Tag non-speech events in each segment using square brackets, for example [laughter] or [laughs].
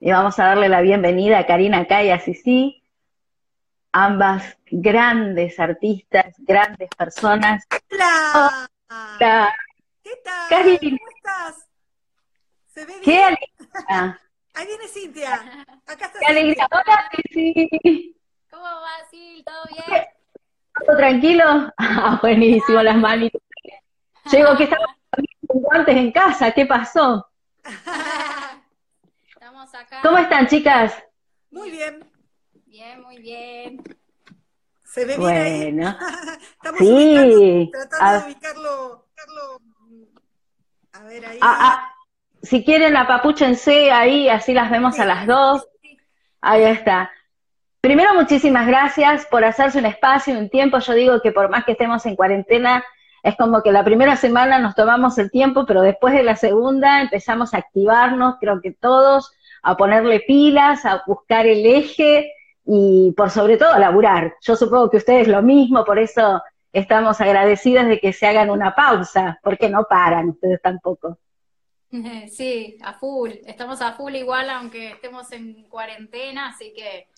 y vamos a darle la bienvenida a Karina Kaya Sisi, ambas grandes artistas, grandes personas. ¡Hola! Hola. ¿Qué tal? Karina. ¿Cómo estás? ¿Se ve ¡Qué bien? alegría! Ahí viene Cintia. Acá está ¡Qué alegría! Hola, Sisi. ¿Cómo va, Sil? ¿Todo bien? ¿Todo tranquilo? Ah, buenísimo, las manitas. Llego que estamos [laughs] con guantes en casa, ¿qué pasó? [laughs] Estamos acá. ¿Cómo están, chicas? Muy bien. Bien, muy bien. ¿Se ve bien ahí? Bueno, [laughs] Estamos Sí. ubicando- tratando Ah. de ubicarlo, ubicarlo. A ver ahí. ah, ah, si quieren apapúchense ahí, así las vemos a las dos. Ahí está. Primero, muchísimas gracias por hacerse un espacio, un tiempo. Yo digo que por más que estemos en cuarentena, es como que la primera semana nos tomamos el tiempo, pero después de la segunda empezamos a activarnos, creo que todos, a ponerle pilas, a buscar el eje y por sobre todo a laburar. Yo supongo que ustedes lo mismo, por eso estamos agradecidas de que se hagan una pausa, porque no paran ustedes tampoco. [laughs] Sí, a full. Estamos a full igual, aunque estemos en cuarentena, así que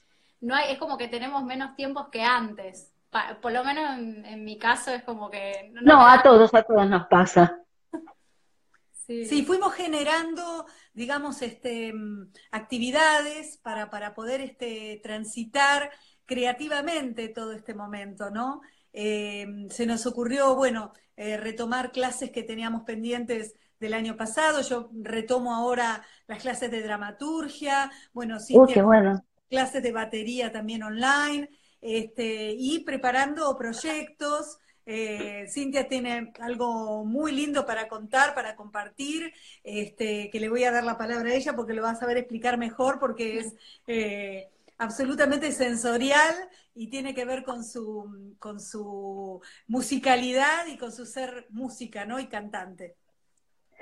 no hay, es como que tenemos menos tiempos que antes. Pa- por lo menos en, en mi caso es como que No, da- a todos, a todos nos pasa. Sí. Sí, fuimos generando, digamos, este, mm, actividades para, para poder este, transitar creativamente todo este momento, ¿no? Eh, se nos ocurrió, bueno, eh, retomar clases que teníamos pendientes del año pasado. Yo retomo ahora las clases de dramaturgia, bueno, Cintia qué bueno. clases de batería también online, este, y preparando proyectos. Eh, Cintia tiene algo muy lindo para contar, para compartir, este, que le voy a dar la palabra a ella porque lo va a saber explicar mejor porque es eh, absolutamente sensorial y tiene que ver con su, con su musicalidad y con su ser música, ¿no? Y cantante.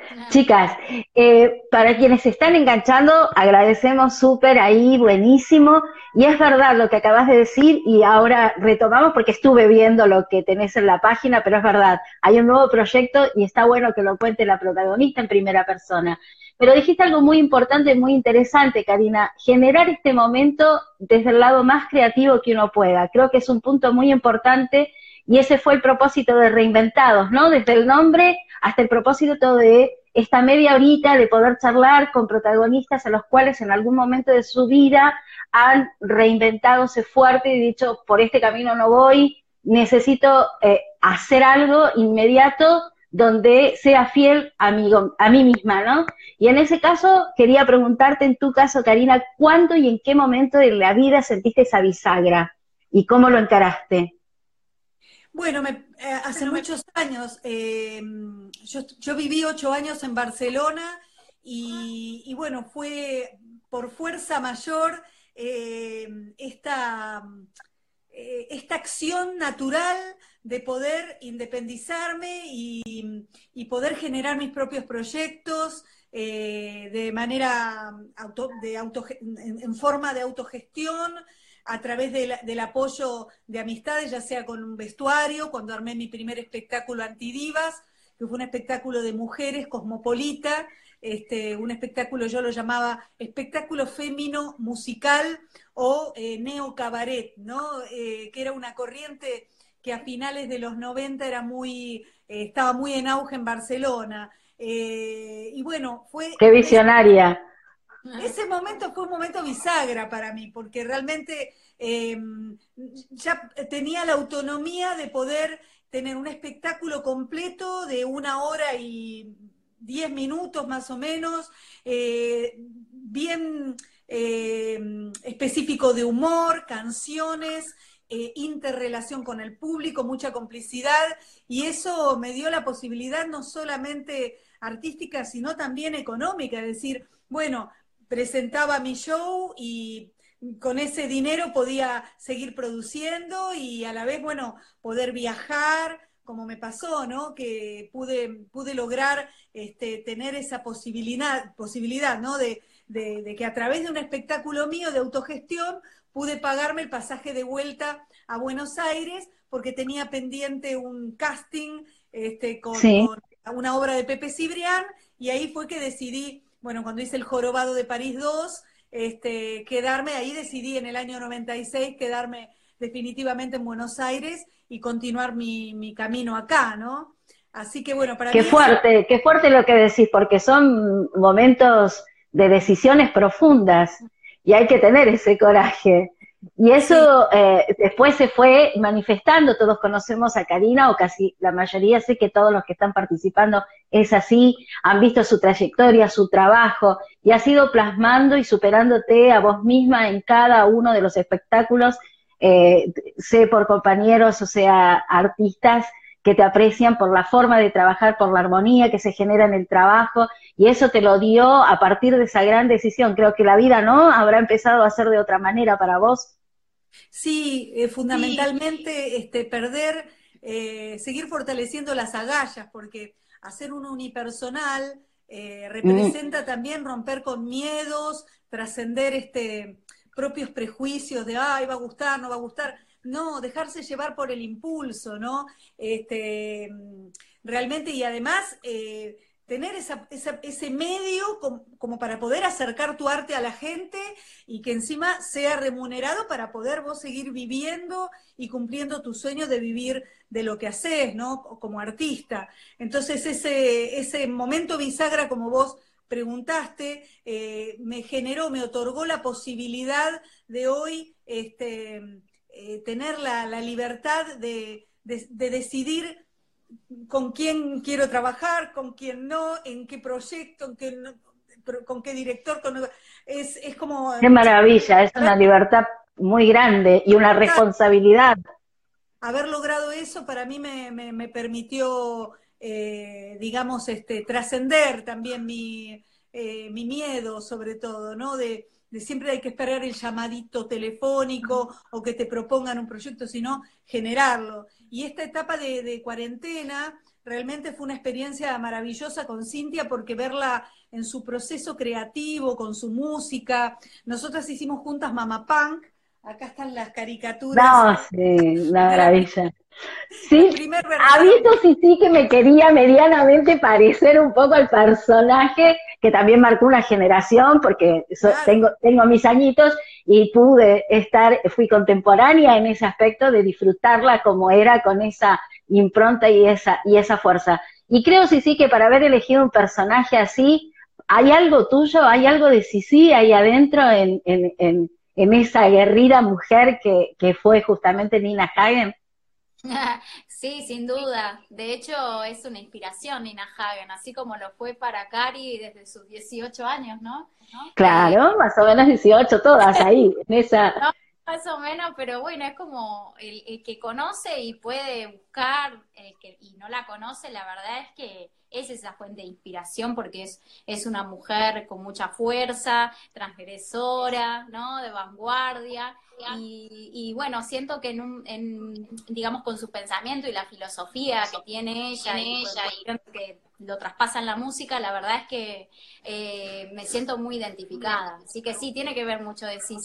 [laughs] Chicas, eh, para quienes se están enganchando, agradecemos súper ahí, buenísimo. Y es verdad lo que acabas de decir y ahora retomamos porque estuve viendo lo que tenés en la página, pero es verdad, hay un nuevo proyecto y está bueno que lo cuente la protagonista en primera persona. Pero dijiste algo muy importante y muy interesante, Karina, generar este momento desde el lado más creativo que uno pueda. Creo que es un punto muy importante y ese fue el propósito de Reinventados, ¿no? Desde el nombre hasta el propósito de esta media horita de poder charlar con protagonistas a los cuales en algún momento de su vida han reinventadose fuerte y dicho, por este camino no voy, necesito eh, hacer algo inmediato donde sea fiel a a mí misma, ¿no? Y en ese caso, quería preguntarte, en tu caso, Karina, ¿cuándo y en qué momento de la vida sentiste esa bisagra? ¿Y cómo lo encaraste? Bueno, me, eh, hace muchos años, eh, yo, yo, viví ocho años en Barcelona y, y bueno, fue por fuerza mayor eh, esta, eh, esta acción natural de poder independizarme y, y poder generar mis propios proyectos eh, de manera auto, de auto, en, en forma de autogestión a través del apoyo de amistades, ya sea con un vestuario, cuando armé mi primer espectáculo Antidivas, que fue un espectáculo de mujeres cosmopolita, este, un espectáculo, yo lo llamaba espectáculo fémino musical o eh, neo cabaret, ¿no? Eh, que era una corriente que a finales de los 90 era muy, eh, estaba muy en auge en Barcelona. Eh, y bueno, fue... ¡Qué visionaria! Ese momento fue un momento bisagra para mí, porque realmente eh, ya tenía la autonomía de poder tener un espectáculo completo de una hora y diez minutos más o menos, eh, bien eh, específico de humor, canciones, eh, interrelación con el público, mucha complicidad, y eso me dio la posibilidad no solamente artística, sino también económica, es decir, bueno, presentaba mi show y con ese dinero podía seguir produciendo y a la vez, bueno, poder viajar, como me pasó, ¿no? Que pude, pude lograr este, tener esa posibilidad, posibilidad ¿no? De, de, de, que a través de un espectáculo mío de autogestión pude pagarme el pasaje de vuelta a Buenos Aires porque tenía pendiente un casting este, con, sí. con una obra de Pepe Cibrián y ahí fue que decidí bueno, cuando hice el jorobado de París 2, este, quedarme, ahí decidí en el año 96 quedarme definitivamente en Buenos Aires y continuar mi, mi camino acá, ¿no? Así que bueno, para qué fuerte, qué fuerte lo que decís, porque son momentos de decisiones profundas y hay que tener ese coraje. Y eso eh, después se fue manifestando, todos conocemos a Karina, o casi la mayoría, sé que todos los que están participando es así, han visto su trayectoria, su trabajo, y ha ido plasmando y superándote a vos misma en cada uno de los espectáculos, eh, sé por compañeros, o sea, artistas, que te aprecian por la forma de trabajar, por la armonía que se genera en el trabajo, y eso te lo dio a partir de esa gran decisión. Creo que la vida, ¿no? Habrá empezado a ser de otra manera para vos. Sí, eh, fundamentalmente Este, perder, eh, seguir fortaleciendo las agallas, porque hacer un unipersonal eh, representa también romper con miedos, trascender este propios prejuicios de, ay, va a gustar, no va a gustar no, dejarse llevar por el impulso, ¿no? Este, realmente, y además, eh, tener ese medio como, para poder acercar tu arte a la gente y que encima sea remunerado para poder vos seguir viviendo y cumpliendo tu sueño de vivir de lo que haces, ¿no? Como artista. Entonces, ese, ese momento bisagra, como vos preguntaste, eh, me generó, me otorgó la posibilidad de hoy, este, eh, tener la, libertad de, decidir con quién quiero trabajar, con quién no, en qué proyecto, con qué director. es, es como... Qué maravilla, es una libertad muy grande y una responsabilidad. Haber logrado eso para mí me, permitió, eh, digamos, este, trascender también mi, eh, mi miedo, sobre todo, ¿no? De, de siempre hay que esperar el llamadito telefónico o que te propongan un proyecto, sino generarlo. Y esta etapa de, cuarentena realmente fue una experiencia maravillosa con Cintia porque verla en su proceso creativo, con su música. Nosotras hicimos juntas Mama Punk, acá están las caricaturas. No, sí, la maravilla. Sí, ha visto sí, sí que me [laughs] quería medianamente parecer un poco al personaje que también marcó una generación, porque tengo, tengo mis añitos y pude estar, fui contemporánea en ese aspecto de disfrutarla como era con esa impronta y esa, y esa fuerza. Y creo, sí, sí, que para haber elegido un personaje así, hay algo tuyo, hay algo de Sisi ahí adentro en, en, en, en esa guerrida mujer que, que fue justamente Nina Hagen. [laughs] Sí, sin duda. De hecho, es una inspiración Nina Hagen, así como lo fue para Cari desde sus 18 años, ¿no? Claro, más o menos 18, todas ahí, en esa... [laughs] más o menos, pero bueno, es como el, que conoce y puede buscar, el que, y no la conoce, la verdad es que es esa fuente de inspiración porque es, es una mujer con mucha fuerza, transgresora, ¿no? De vanguardia. Y, bueno, siento que en, un, en, digamos, con su pensamiento y la filosofía que tiene ella, y, ella que lo traspasa en la música, la verdad es que eh, me siento muy identificada. Así que sí, tiene que ver mucho de sí.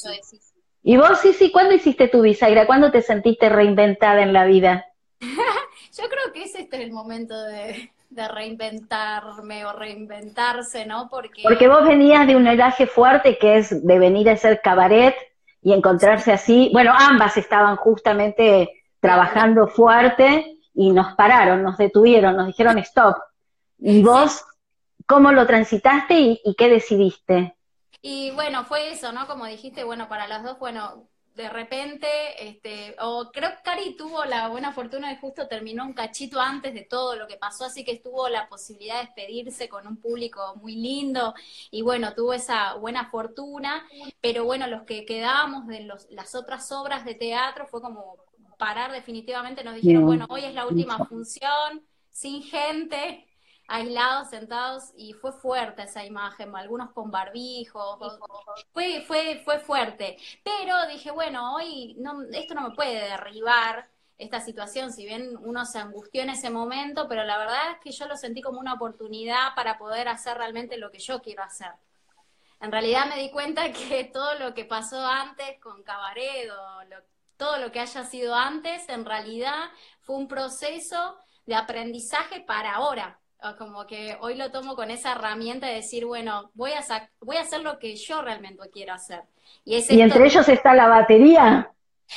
¿Y vos, sí, sí, cuándo hiciste tu bisagra? ¿Cuándo te sentiste reinventada en la vida? [laughs] Yo creo que ese este es el momento de, de reinventarme o reinventarse, ¿no? Porque... Porque vos venías de un heredaje fuerte que es de venir a ser cabaret y encontrarse así. Bueno, ambas estaban justamente trabajando fuerte y nos pararon, nos detuvieron, nos dijeron stop. ¿Y vos cómo lo transitaste y, y qué decidiste? Y bueno, fue eso, ¿no? Como dijiste, bueno, para las dos, bueno, de repente, este, o creo que Cari tuvo la buena fortuna de justo terminó un cachito antes de todo lo que pasó, así que estuvo la posibilidad de despedirse con un público muy lindo y bueno, tuvo esa buena fortuna, pero bueno, los que quedábamos de los, las otras obras de teatro fue como parar definitivamente, nos dijeron, bueno, hoy es la última función, sin gente, aislados, sentados, y fue fuerte esa imagen, algunos con barbijos, fue, fue, fue fuerte. Pero dije, bueno, hoy no, esto no me puede derribar esta situación, si bien uno se angustió en ese momento, pero la verdad es que yo lo sentí como una oportunidad para poder hacer realmente lo que yo quiero hacer. En realidad me di cuenta [laughs] que todo lo que pasó antes con Cabaret todo lo que haya sido antes, en realidad fue un proceso de aprendizaje para ahora, como que hoy lo tomo con esa herramienta de decir, bueno, voy a, voy a hacer lo que yo realmente quiero hacer. Y, entre ellos está la batería.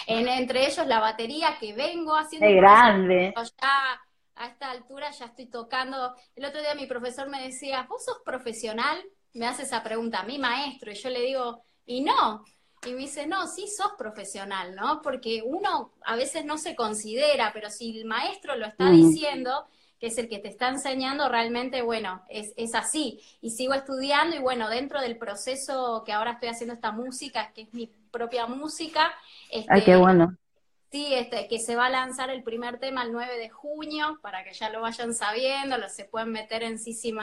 En, entre ellos la batería que vengo haciendo. Es grande. Ya, a esta altura ya estoy tocando. El otro día mi profesor me decía, ¿vos sos profesional? Me hace esa pregunta, mi maestro. Y yo le digo, y no. Y me dice, no, sí sos profesional, ¿no? Porque uno a veces no se considera, pero si el maestro lo está mm. diciendo, que es el que te está enseñando, realmente, bueno, es, es así. Y sigo estudiando y bueno, dentro del proceso que ahora estoy haciendo esta música, que es mi propia música. Este, Ay, qué bueno. Sí, este, que se va a lanzar el primer tema el 9 de junio, para que ya lo vayan sabiendo, lo se pueden meter en Sisi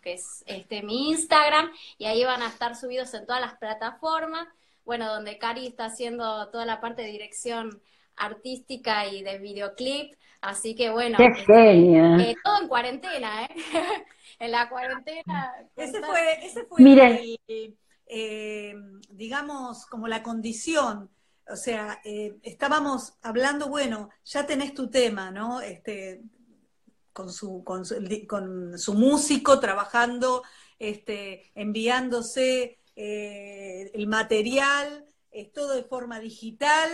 que es este, mi Instagram, y ahí van a estar subidos en todas las plataformas, bueno, donde Cari está haciendo toda la parte de dirección artística y de videoclip, así que bueno, Qué eh, todo en cuarentena, ¿eh? [laughs] en la cuarentena. Ese fue, ese fue eh, digamos, como la condición, o sea, eh, estábamos hablando, bueno, ya tenés tu tema, ¿no? Este, con su, con su, con su músico trabajando, este, enviándose el material, todo de forma digital,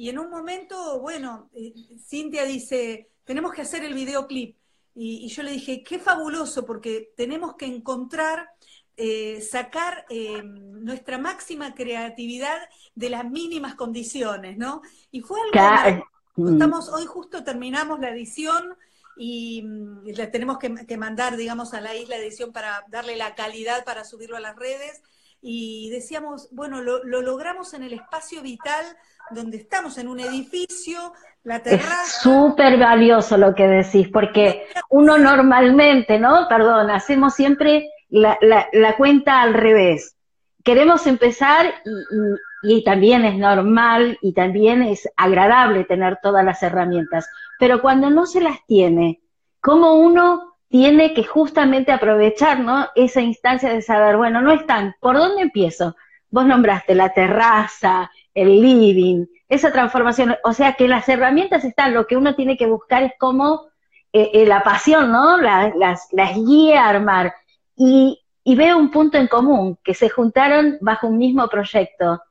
y en un momento, bueno, eh, Cintia dice, tenemos que hacer el videoclip. Y, yo le dije, qué fabuloso, porque tenemos que encontrar, eh, sacar eh, nuestra máxima creatividad de las mínimas condiciones, ¿no? Y fue algo... Mm. Estamos, hoy justo terminamos la edición y, mm, le tenemos que, mandar, digamos, a la isla de edición para darle la calidad para subirlo a las redes. Y decíamos, bueno, lo, lo logramos en el espacio vital donde estamos en un edificio, la terraza. Es súper valioso lo que decís, porque uno normalmente, ¿no? Perdón, hacemos siempre la, la, cuenta al revés. Queremos empezar y, y, también es normal y también es agradable tener todas las herramientas, pero cuando no se las tiene, ¿cómo uno tiene que justamente aprovechar ¿no? esa instancia de saber, bueno, no están, ¿por dónde empiezo? Vos nombraste la terraza, el living, esa transformación, o sea que las herramientas están, lo que uno tiene que buscar es como eh, eh, la pasión, ¿no? las, las guía a armar. Y, y veo un punto en común, que se juntaron bajo un mismo proyecto,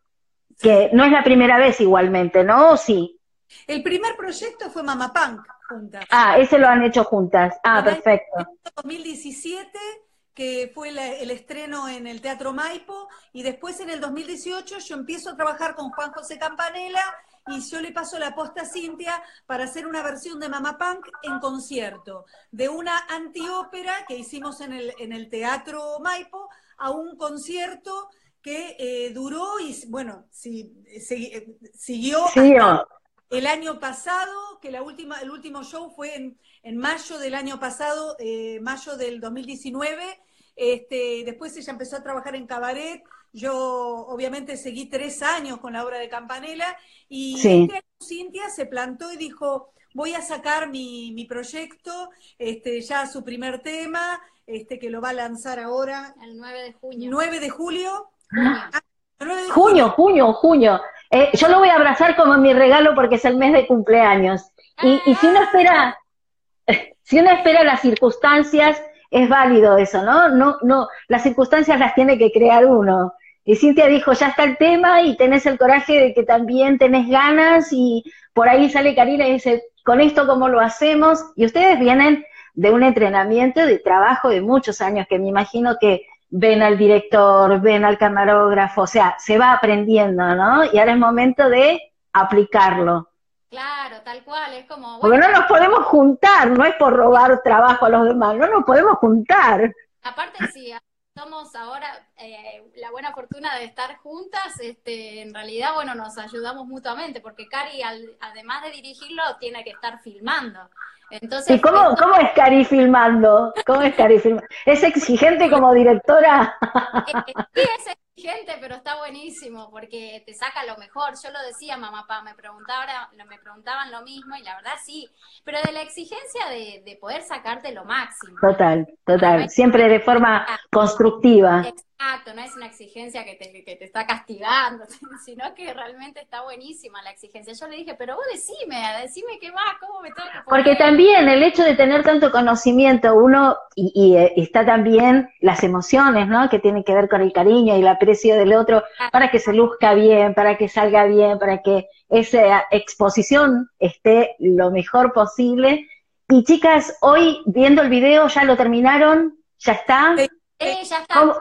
que no es la primera vez igualmente, ¿no? ¿O sí? El primer proyecto fue Mama Punk juntas. Ah, ese lo han hecho juntas. Ah, perfecto. En 2017 que fue el estreno en el Teatro Maipo, y después en el 2018 yo empiezo a trabajar con Juan José Campanella y yo le paso la posta a Cintia para hacer una versión de Mama Punk en concierto, de una antiópera que hicimos en el, en el Teatro Maipo a un concierto que eh, duró y, bueno, si, eh, siguió el año pasado, que la última, el último show fue en, en mayo del año pasado, eh, mayo del 2019, este, después ella empezó a trabajar en cabaret. Yo obviamente seguí tres años con la obra de Campanella y este Cintia se plantó y dijo, voy a sacar mi, mi proyecto, este, ya su primer tema, este, que lo va a lanzar ahora. El 9 de junio. 9 de julio. Ah, junio, junio, junio. Eh, yo lo voy a abrazar como mi regalo porque es el mes de cumpleaños. Y, y si uno espera, [laughs] si uno espera las circunstancias es válido eso, ¿no? No, no, las circunstancias las tiene que crear uno. Y Cintia dijo, ya está el tema y tenés el coraje de que también tenés ganas y por ahí sale Karina y dice, con esto cómo lo hacemos. Y ustedes vienen de un entrenamiento de trabajo de muchos años que me imagino que ven al director, ven al camarógrafo, o sea, se va aprendiendo, ¿no? Y ahora es momento de aplicarlo. Claro, tal cual, es como... Porque no nos podemos juntar, no es por robar trabajo a los demás, no nos podemos juntar. Aparte, sí, somos ahora eh, la buena fortuna de estar juntas, este, en realidad, bueno, nos ayudamos mutuamente, porque Cari, además de dirigirlo, tiene que estar filmando. Entonces, ¿Y cómo, cómo es Cari filmando? ¿Cómo es Cari filmando? ¿Es exigente como directora? Eh, eh, sí, es exigente, pero está buenísimo, porque te saca lo mejor. Yo lo decía, mamá, papá, me, preguntaba, me preguntaban lo mismo, y la verdad sí, pero de la exigencia de, poder sacarte lo máximo. Total, total, siempre de forma constructiva. Exacto, no es una exigencia que te, que te está castigando, [laughs] sino que realmente está buenísima la exigencia. Yo le dije, pero vos decime, decime qué más, cómo me tengo que Porque también el hecho de tener tanto conocimiento, uno, y, y, eh, está también las emociones, ¿no? Que tienen que ver con el cariño y el aprecio del otro, para que se luzca bien, para que salga bien, para que esa exposición esté lo mejor posible. Y chicas, hoy viendo el video, ¿ya lo terminaron? ¿Ya está? Sí, ya está. ¿Cómo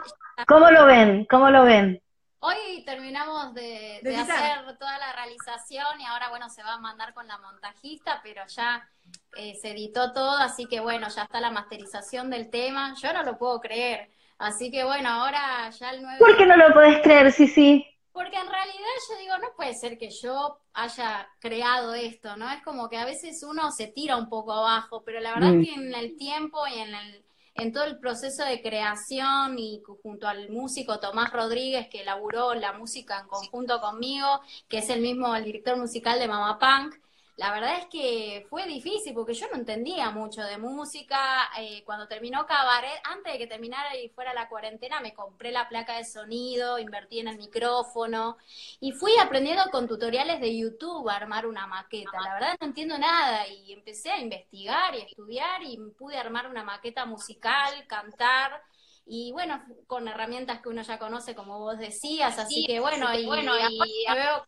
lo ven? ¿Cómo lo ven? Hoy terminamos de, de hacer toda la realización y ahora, bueno, se va a mandar con la montajista, pero ya eh, se editó todo, así que bueno, ya está la masterización del tema. Yo no lo puedo creer. Así que bueno, ahora ya el 9... ¿Por qué no lo puedes creer? Sí, sí. Porque en realidad yo digo, no puede ser que yo haya creado esto, ¿no? Es como que a veces uno se tira un poco abajo, pero la verdad Mm. es que en el tiempo y en el en todo el proceso de creación y junto al músico Tomás Rodríguez que elaboró la música en conjunto conmigo, que es el mismo el director musical de Mama Punk, la verdad es que fue difícil porque yo no entendía mucho de música. Eh, cuando terminó Cabaret, antes de que terminara y fuera la cuarentena, me compré la placa de sonido, invertí en el micrófono y fui aprendiendo con tutoriales de YouTube a armar una maqueta. La verdad no entiendo nada y empecé a investigar y a estudiar y pude armar una maqueta musical, cantar y bueno, con herramientas que uno ya conoce, como vos decías, así que bueno, y, bueno, y veo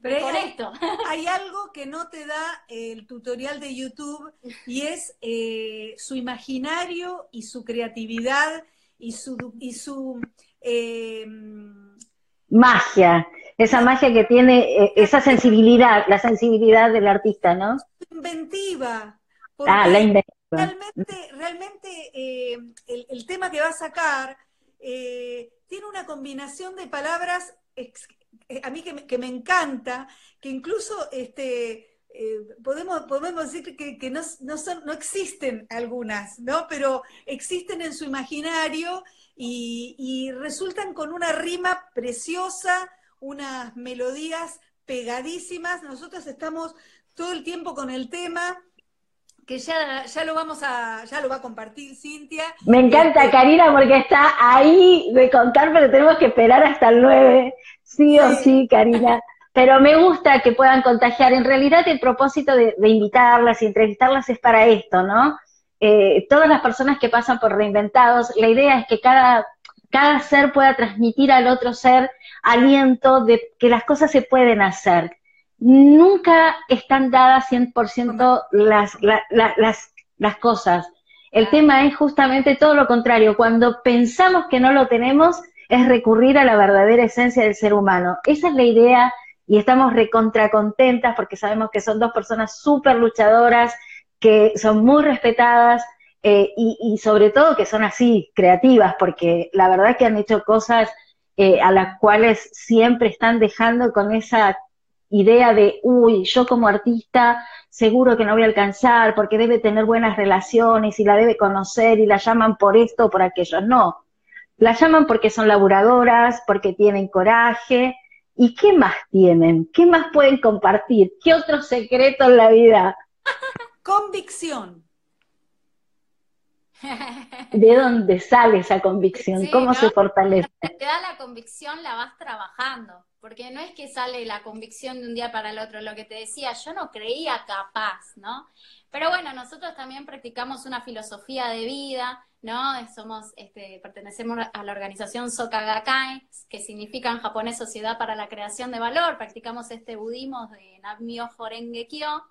Pero con hay, esto. [laughs] hay algo que no te da el tutorial de YouTube y es eh, su imaginario y su creatividad y su, y su eh, Magia, esa magia que tiene, eh, esa sensibilidad, la sensibilidad del artista, ¿no? inventiva. Ah, la inventiva. Realmente, realmente eh, el, el, tema que va a sacar eh, tiene una combinación de palabras ex, a mí que me, que me, encanta, que incluso este, eh, podemos, podemos decir que, que no, no, son, no, existen algunas, ¿no? Pero existen en su imaginario y, y resultan con una rima preciosa, unas melodías pegadísimas. Nosotros estamos todo el tiempo con el tema que ya, ya lo vamos a, ya lo va a compartir Cintia. Me encanta, este, Karina, porque está ahí de contar, pero tenemos que esperar hasta el 9, sí o sí, Karina. Pero me gusta que puedan contagiar. En realidad el propósito de, de invitarlas y entrevistarlas es para esto, ¿no? Eh, todas las personas que pasan por reinventados, la idea es que cada, cada ser pueda transmitir al otro ser aliento de que las cosas se pueden hacer nunca están dadas 100% las, la, la, las, las cosas. El tema es justamente todo lo contrario. Cuando pensamos que no lo tenemos, es recurrir a la verdadera esencia del ser humano. Esa es la idea y estamos recontra contentas porque sabemos que son dos personas súper luchadoras, que son muy respetadas eh, y, sobre todo que son así, creativas, porque la verdad que han hecho cosas eh, a las cuales siempre están dejando con esa idea de, uy, yo como artista seguro que no voy a alcanzar porque debe tener buenas relaciones y la debe conocer y la llaman por esto o por aquello. No, la llaman porque son laburadoras, porque tienen coraje. ¿Y qué más tienen? ¿Qué más pueden compartir? ¿Qué otro secreto en la vida? Convicción. ¿De dónde sale esa convicción? Sí, ¿Cómo ¿no? se fortalece? Te da la convicción, la vas trabajando, porque no es que sale la convicción de un día para el otro, lo que te decía, yo no creía capaz, ¿no? Pero bueno, nosotros también practicamos una filosofía de vida, ¿no? Somos, este, pertenecemos a la organización Soka Gakkai, que significa en japonés Sociedad para la Creación de Valor, practicamos este budismo de Nammyo Horenge Kyo,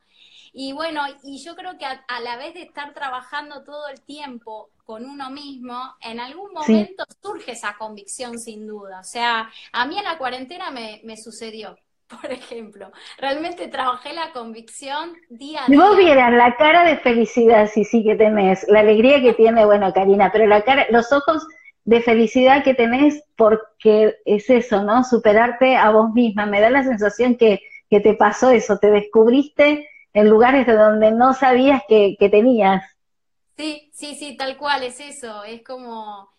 y bueno, y yo creo que a, a, la vez de estar trabajando todo el tiempo con uno mismo, en algún momento sí. surge esa convicción sin duda. O sea, a mí en la cuarentena me, me sucedió, por ejemplo. Realmente trabajé la convicción día a día. Vos vieras la cara de felicidad, sí, sí que tenés, la alegría que tiene, bueno, Karina, pero la cara, los ojos de felicidad que tenés porque es eso, ¿no? Superarte a vos misma. Me da la sensación que, que te pasó eso, te descubriste en lugares de donde no sabías que, que, tenías. Sí, sí, sí, tal cual, es eso, es como,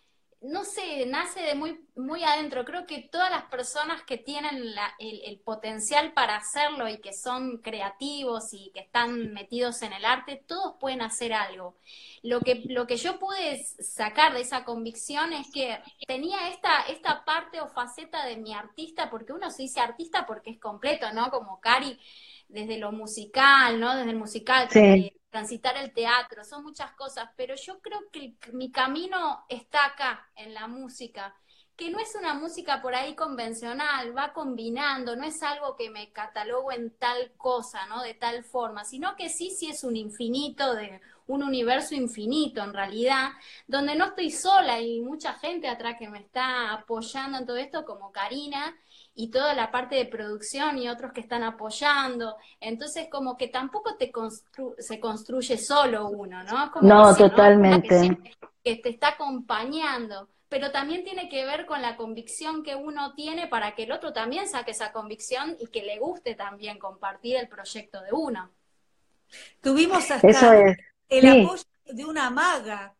no sé, nace de muy, muy adentro. Creo que todas las personas que tienen el, potencial para hacerlo y que son creativos y que están metidos en el arte, todos pueden hacer algo. Lo que, lo que yo pude sacar de esa convicción es que tenía esta, esta parte o faceta de mi artista, porque uno se dice artista porque es completo, ¿no? Como Cari, desde lo musical, ¿no? Desde el musical. Sí transitar el teatro, son muchas cosas, pero yo creo que mi camino está acá, en la música, que no es una música por ahí convencional, va combinando, no es algo que me catalogo en tal cosa, ¿no? De tal forma, sino que sí, sí es un infinito, de un universo infinito en realidad, donde no estoy sola y mucha gente atrás que me está apoyando en todo esto, como Karina, y toda la parte de producción y otros que están apoyando. Entonces, como que tampoco te se construye solo uno, ¿no? no, totalmente. Que, te está acompañando, pero también tiene que ver con la convicción que uno tiene para que el otro también saque esa convicción y que le guste también compartir el proyecto de uno. Tuvimos hasta el apoyo de una maga.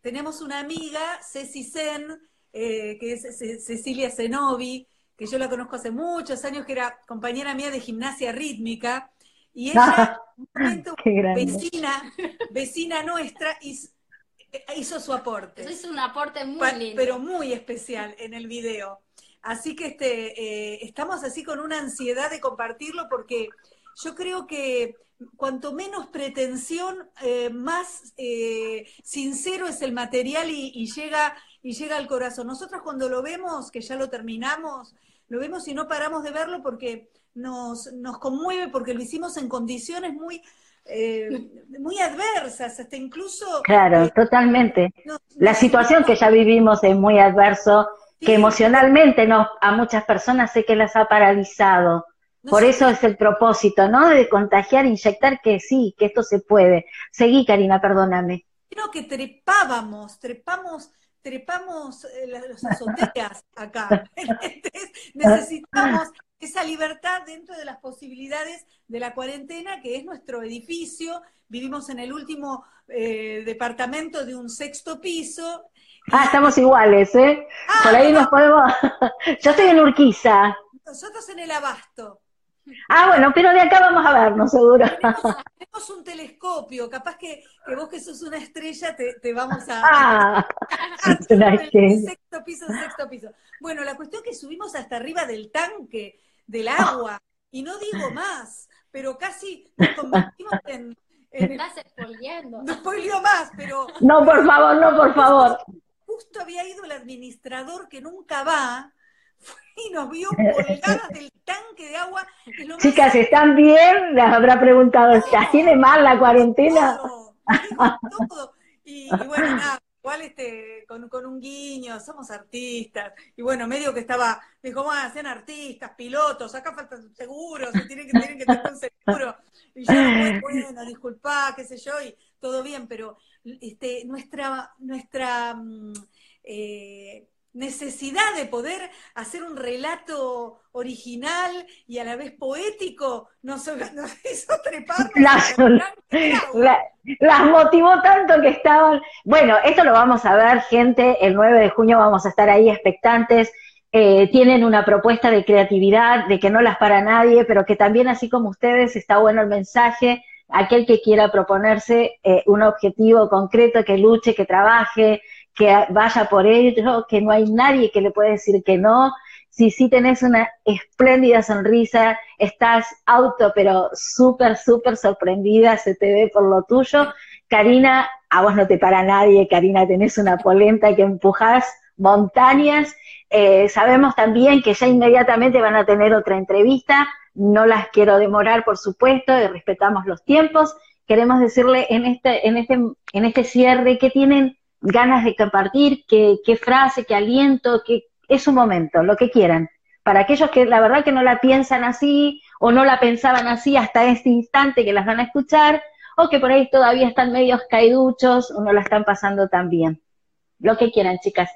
Tenemos una amiga, Ceci Sen, eh, que es Cecilia Zenobi, que yo la conozco hace muchos años, que era compañera mía de gimnasia rítmica, y [laughs] ella, un momento, vecina, vecina nuestra, hizo, su aporte. Eso es un aporte muy lindo. Pero muy especial en el video. Así que este, eh, estamos así con una ansiedad de compartirlo porque yo creo que cuanto menos pretensión, eh, más eh, sincero es el material y, y, llega, y llega al corazón. Nosotros cuando lo vemos, que ya lo terminamos, lo vemos y no paramos de verlo porque nos, nos conmueve, porque lo hicimos en condiciones muy, eh, [laughs] muy adversas, hasta incluso... Claro, eh, totalmente. la situación que ya vivimos es muy adverso, que emocionalmente no, a muchas personas sé que las ha paralizado. Por eso es el propósito, ¿no? De contagiar, inyectar que sí, que esto se puede. Seguí, Karina, perdóname. Creo que trepábamos, trepamos trepamos eh, las azoteas acá. [laughs] necesitamos esa libertad dentro de las posibilidades de la cuarentena, que es nuestro edificio. Vivimos en el último eh, departamento de un sexto piso. Ah, estamos iguales, ¿eh? Ah, Por ahí nos podemos... [laughs] Yo estoy en Urquiza. Nosotros en el Abasto. Ah, bueno, pero de acá vamos a vernos, seguro. Tenemos, un telescopio, capaz que, vos que sos una estrella te, vamos a... Ah, [laughs] sexto piso, sexto piso. Bueno, la cuestión es que subimos hasta arriba del tanque, del agua, y no digo más, pero casi nos convertimos [laughs] en... en Estás spoileando. [laughs] No spoileo más, pero... No, por favor, no, por favor. Justo había ido el administrador que nunca va, y nos vio colgadas del tanque de agua. Chicas, ¿están bien? Les habrá preguntado, ¿está ¿tiene mal la cuarentena? Y, bueno, nada, [laughs] igual este, con, un guiño, somos artistas. Y bueno, medio que estaba, dijo, van a ser artistas, pilotos, acá faltan seguros, tienen que, tienen que tener un seguro. Y yo, bueno, disculpá, qué sé yo, y todo bien, pero este, nuestra, nuestra mm, eh, necesidad de poder hacer un relato original y a la vez poético nos, [laughs] hizo trepar. [laughs] Las, [laughs] las motivó tanto que estaban. Bueno, esto lo vamos a ver, gente. El 9 de junio vamos a estar ahí expectantes. Eh, tienen una propuesta de creatividad, de que no las para nadie, pero que también, así como ustedes, está bueno el mensaje. Aquel que quiera proponerse eh, un objetivo concreto, que luche, que trabaje, que vaya por ello, que no hay nadie que le pueda decir que no. Si sí tenés una espléndida sonrisa, estás auto, pero súper, súper sorprendida, se te ve por lo tuyo. Karina, a vos no te para nadie, Karina, tenés una polenta que empujás montañas. Eh, sabemos también que ya inmediatamente van a tener otra entrevista, no las quiero demorar, por supuesto, y respetamos los tiempos. Queremos decirle en este, en este, en este cierre que tienen ganas de compartir, qué, qué frase, qué aliento, qué, es su momento, lo que quieran. Para aquellos que la verdad que no la piensan así o no la pensaban así hasta este instante que las van a escuchar, o que por ahí todavía están medios caiduchos o no la están pasando tan bien. Lo que quieran, chicas.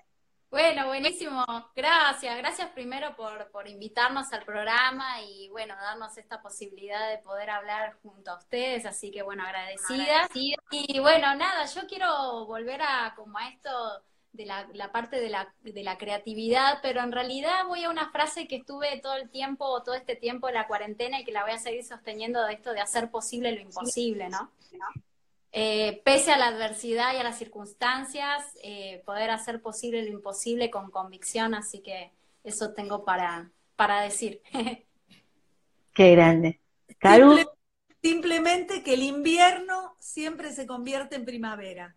Bueno, buenísimo. Gracias. Gracias primero por, por invitarnos al programa y bueno, darnos esta posibilidad de poder hablar junto a ustedes. Así que bueno, agradecida. Y bueno, nada, yo quiero volver a como a esto de la, la parte de la, de la creatividad, pero en realidad voy a una frase que estuve todo el tiempo, todo este tiempo en la cuarentena y que la voy a seguir sosteniendo de esto de hacer posible lo imposible, ¿no? Eh, pese a la adversidad y a las circunstancias, eh, poder hacer posible lo imposible con convicción, así que eso tengo para, para decir. [laughs] Qué grande. simplemente que el invierno siempre se convierte en primavera.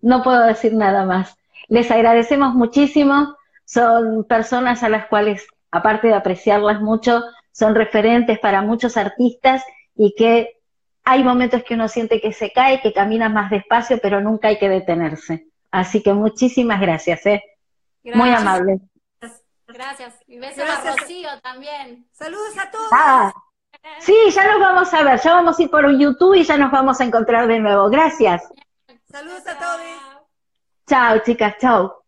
No puedo decir nada más. Les agradecemos muchísimo. Son personas a las cuales, aparte de apreciarlas mucho, son referentes para muchos artistas y que hay momentos que uno siente que se cae, que camina más despacio, pero nunca hay que detenerse. Así que muchísimas gracias, ¿eh? Muy amable. Gracias. Y besos a Rocío también. Saludos a todos. Ah, sí, ya nos vamos a ver, ya vamos a ir por YouTube y ya nos vamos a encontrar de nuevo. Gracias. Saludos a todos. Chao, chicas, chao.